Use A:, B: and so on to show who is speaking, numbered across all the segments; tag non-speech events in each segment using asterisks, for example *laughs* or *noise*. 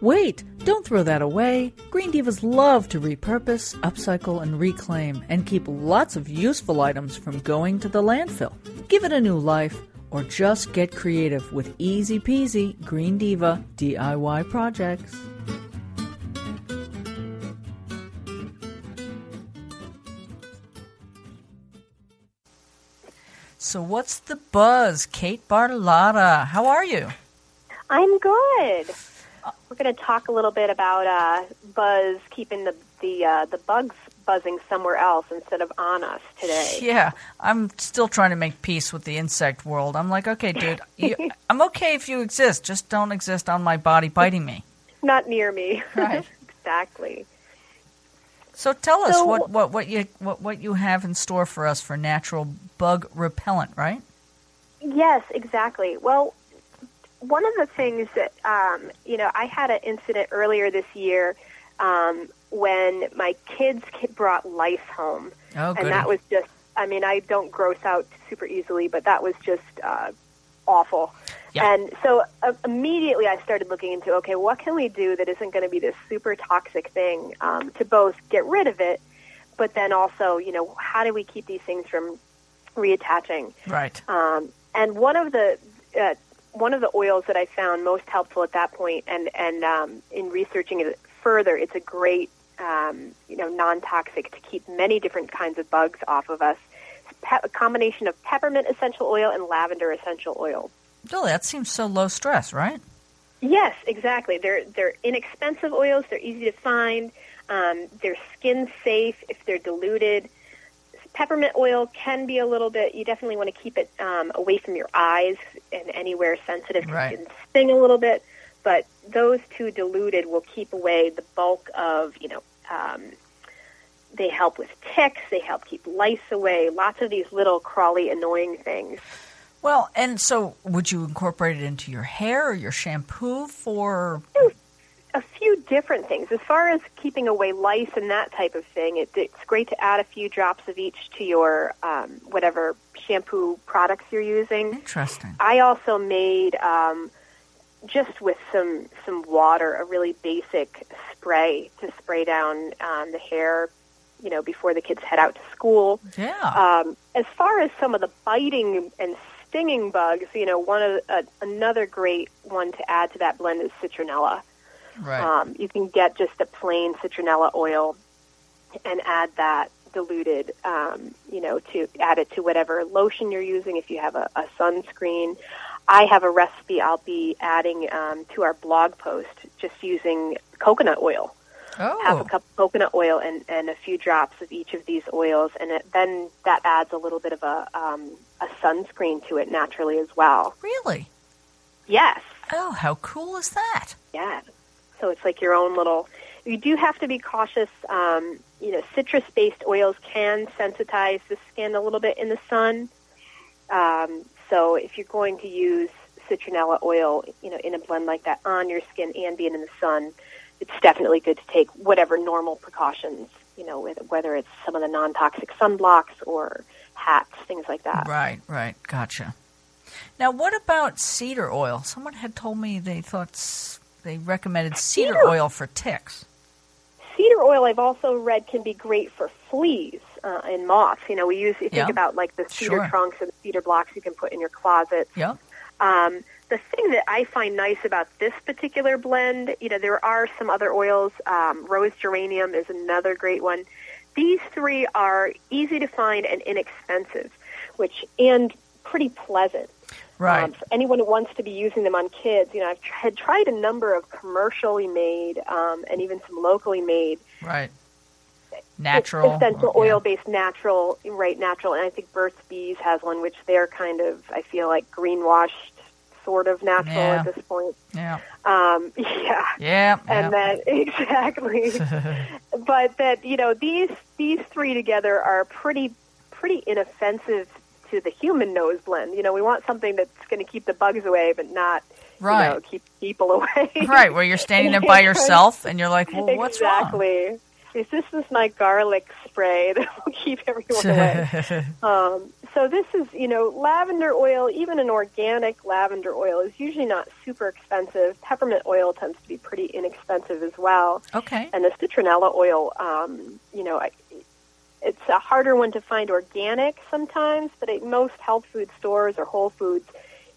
A: Wait, don't throw that away. Green Divas love to repurpose, upcycle, and reclaim, and keep lots of useful items from going to the landfill. Give it a new life, or just get creative with easy peasy Green Diva DIY projects. So, what's the buzz, Kate Bartolotta? How are you?
B: I'm good. We're going to talk a little bit about uh, buzz, keeping the the uh, the bugs buzzing somewhere else instead of on us today. *laughs*
A: Yeah, I'm still trying to make peace with the insect world. I'm like, okay, dude, *laughs* you, I'm okay if you exist, just don't exist on my body biting me. *laughs*
B: Not near me.
A: Right.
B: exactly.
A: So tell us
B: So-
A: what, what, what you what, what you have in store for us for natural bug repellent, right?
B: Yes, exactly. Well, one of the things that um, you know, I had an incident earlier this year um, when my kids ki- brought lice home,
A: Oh,
B: and that was just. I mean, I don't gross out super easily, but that was just uh, awful.
A: Yeah.
B: And so uh, immediately I started looking into okay, what can we do that isn't going to be this super toxic thing um, to both get rid of it, but then also, you know, how do we keep these things from reattaching?
A: right.
B: Um, and one of the uh, one of the oils that I found most helpful at that point, and and um, in researching it further, it's a great um, you know non toxic to keep many different kinds of bugs off of us. It's pe- a combination of peppermint essential oil and lavender essential oil.
A: Really, that seems so low stress, right?
B: Yes, exactly. They're they're inexpensive oils. They're easy to find. Um, they're skin safe if they're diluted. Peppermint oil can be a little bit. You definitely want to keep it um, away from your eyes and anywhere sensitive
A: Right.
B: it can sting a little bit. But those two diluted will keep away the bulk of you know. Um, they help with ticks. They help keep lice away. Lots of these little crawly, annoying things.
A: Well, and so would you incorporate it into your hair or your shampoo for?
B: A few different things. As far as keeping away lice and that type of thing, it, it's great to add a few drops of each to your um, whatever shampoo products you're using.
A: Interesting.
B: I also made um, just with some some water a really basic spray to spray down um, the hair, you know, before the kids head out to school.
A: Yeah.
B: Um, as far as some of the biting and stinging bugs, you know, one of uh, another great one to add to that blend is citronella.
A: Right.
B: Um, you can get just a plain citronella oil and add that diluted, um, you know, to add it to whatever lotion you're using. If you have a, a sunscreen, I have a recipe I'll be adding um, to our blog post, just using coconut oil. Half a
A: oh,
B: cup of coconut oil and, and a few drops of each of these oils, and it, then that adds a little bit of a um, a sunscreen to it naturally as well.
A: really?
B: Yes.
A: Oh, how cool is that?
B: Yeah. So it's like your own little. You do have to be cautious. Um, you know, citrus-based oils can sensitize the skin a little bit in the sun. Um, so if you're going to use citronella oil, you know, in a blend like that on your skin and being in the sun, it's definitely good to take whatever normal precautions. You know, whether it's some of the non-toxic sunblocks or hats, things like that.
A: Right, right. Gotcha. Now, what about cedar oil? Someone had told me they thought they recommended cedar
B: Cedar-
A: oil for ticks.
B: Cedar oil, I've also read, can be great for fleas uh, and moths. You know, we use you think
A: Yeah.
B: about like the cedar
A: Sure.
B: trunks and cedar blocks you can put in your closet.
A: Yep.
B: Um, the thing that I find nice about this particular blend, you know, there are some other oils. Um, rose geranium is another great one. These three are easy to find and inexpensive, which and pretty pleasant.
A: Right.
B: Um, for anyone who wants to be using them on kids, you know, I've had tried a number of commercially made um, and even some locally made
A: right. Natural.
B: essential
A: yeah.
B: oil based natural, right? Natural, and I think Burt's Bees has one, which they're kind of, I feel like greenwashed, sort of natural
A: Yeah.
B: at this point.
A: Yeah.
B: Um, *laughs* yeah,
A: Yeah.
B: and that *laughs* exactly, *laughs* but that you know these these three together are pretty pretty inoffensive to the human nose blend. You know, we want something that's going to keep the bugs away, but not
A: Right.
B: you know, keep people *laughs* away.
A: right, where you're standing there by yourself and you're like, well, what's wrong?
B: exactly. This is my garlic spray *laughs* that will keep everyone away. *laughs* um, so this is, you know, lavender oil, even an organic lavender oil is usually not super expensive. Peppermint oil tends to be pretty inexpensive as well.
A: Okay.
B: And the citronella oil, um, you know, it's a harder one to find organic sometimes, but at most health food stores or Whole Foods,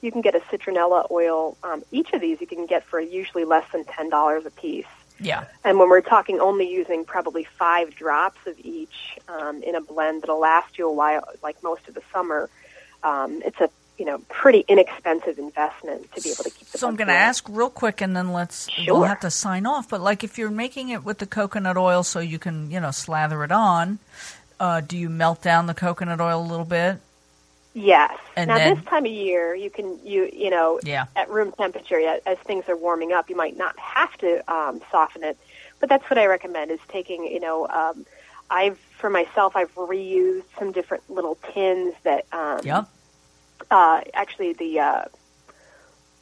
B: you can get a citronella oil. Um, each of these you can get for usually less than ten dollars a piece.
A: Yeah.
B: And when we're talking only using probably five drops of each um, in a blend that'll last you a while, like most of the summer, um, it's a you know pretty inexpensive investment to be able to keep. The
A: so I'm going to ask real quick, and then let's
B: sure.
A: we'll have to sign off. But like if you're making it with the coconut oil, so you can you know slather it on, uh, do you melt down the coconut oil a little bit?
B: Yes.
A: And
B: now
A: then-
B: this time of year, you can you you know
A: Yeah.
B: at room temperature as, as things are warming up, you might not have to um, soften it, but that's what I recommend is taking you know. Um, I've for myself, I've reused some different little tins that um,
A: Yep.
B: Uh, actually the uh,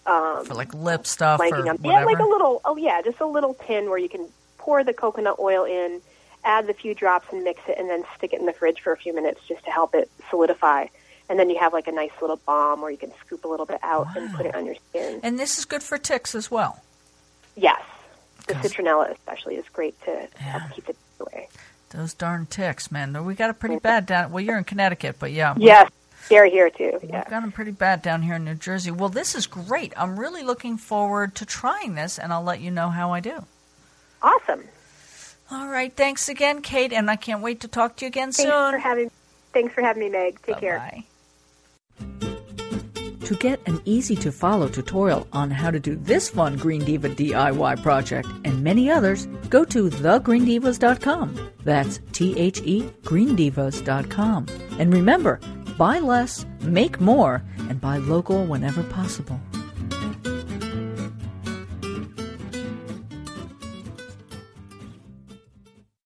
B: um,
A: For like lip stuff or
B: on yeah, like a little oh yeah, just a little tin where you can pour the coconut oil in, add the few drops and mix it, and then stick it in the fridge for a few minutes just to help it solidify. And then you have like a nice little balm where you can scoop a little bit out and put it on your skin.
A: and this is good for ticks as well.
B: Yes, the citronella especially is great to
A: Yeah.
B: help keep it away.
A: Those darn ticks, man. We got it pretty bad down. Well, you're in Connecticut, but yeah,
B: Yes, scary here too.
A: We've
B: Yeah.
A: got them pretty bad down here in New Jersey. Well, this is great. I'm really looking forward to trying this, and I'll let you know how I do.
B: Awesome.
A: All right. Thanks again, Kate, and I can't wait to talk to you again
B: Thanks
A: soon.
B: for having. Thanks for having me, Meg. Take care.
A: Bye-bye.
C: To get an easy to follow tutorial on how to do this fun Green Diva DIY project and many others, go to thegreendivas.com. That's T H E greendivas.com. And remember, buy less, make more, and buy local whenever possible.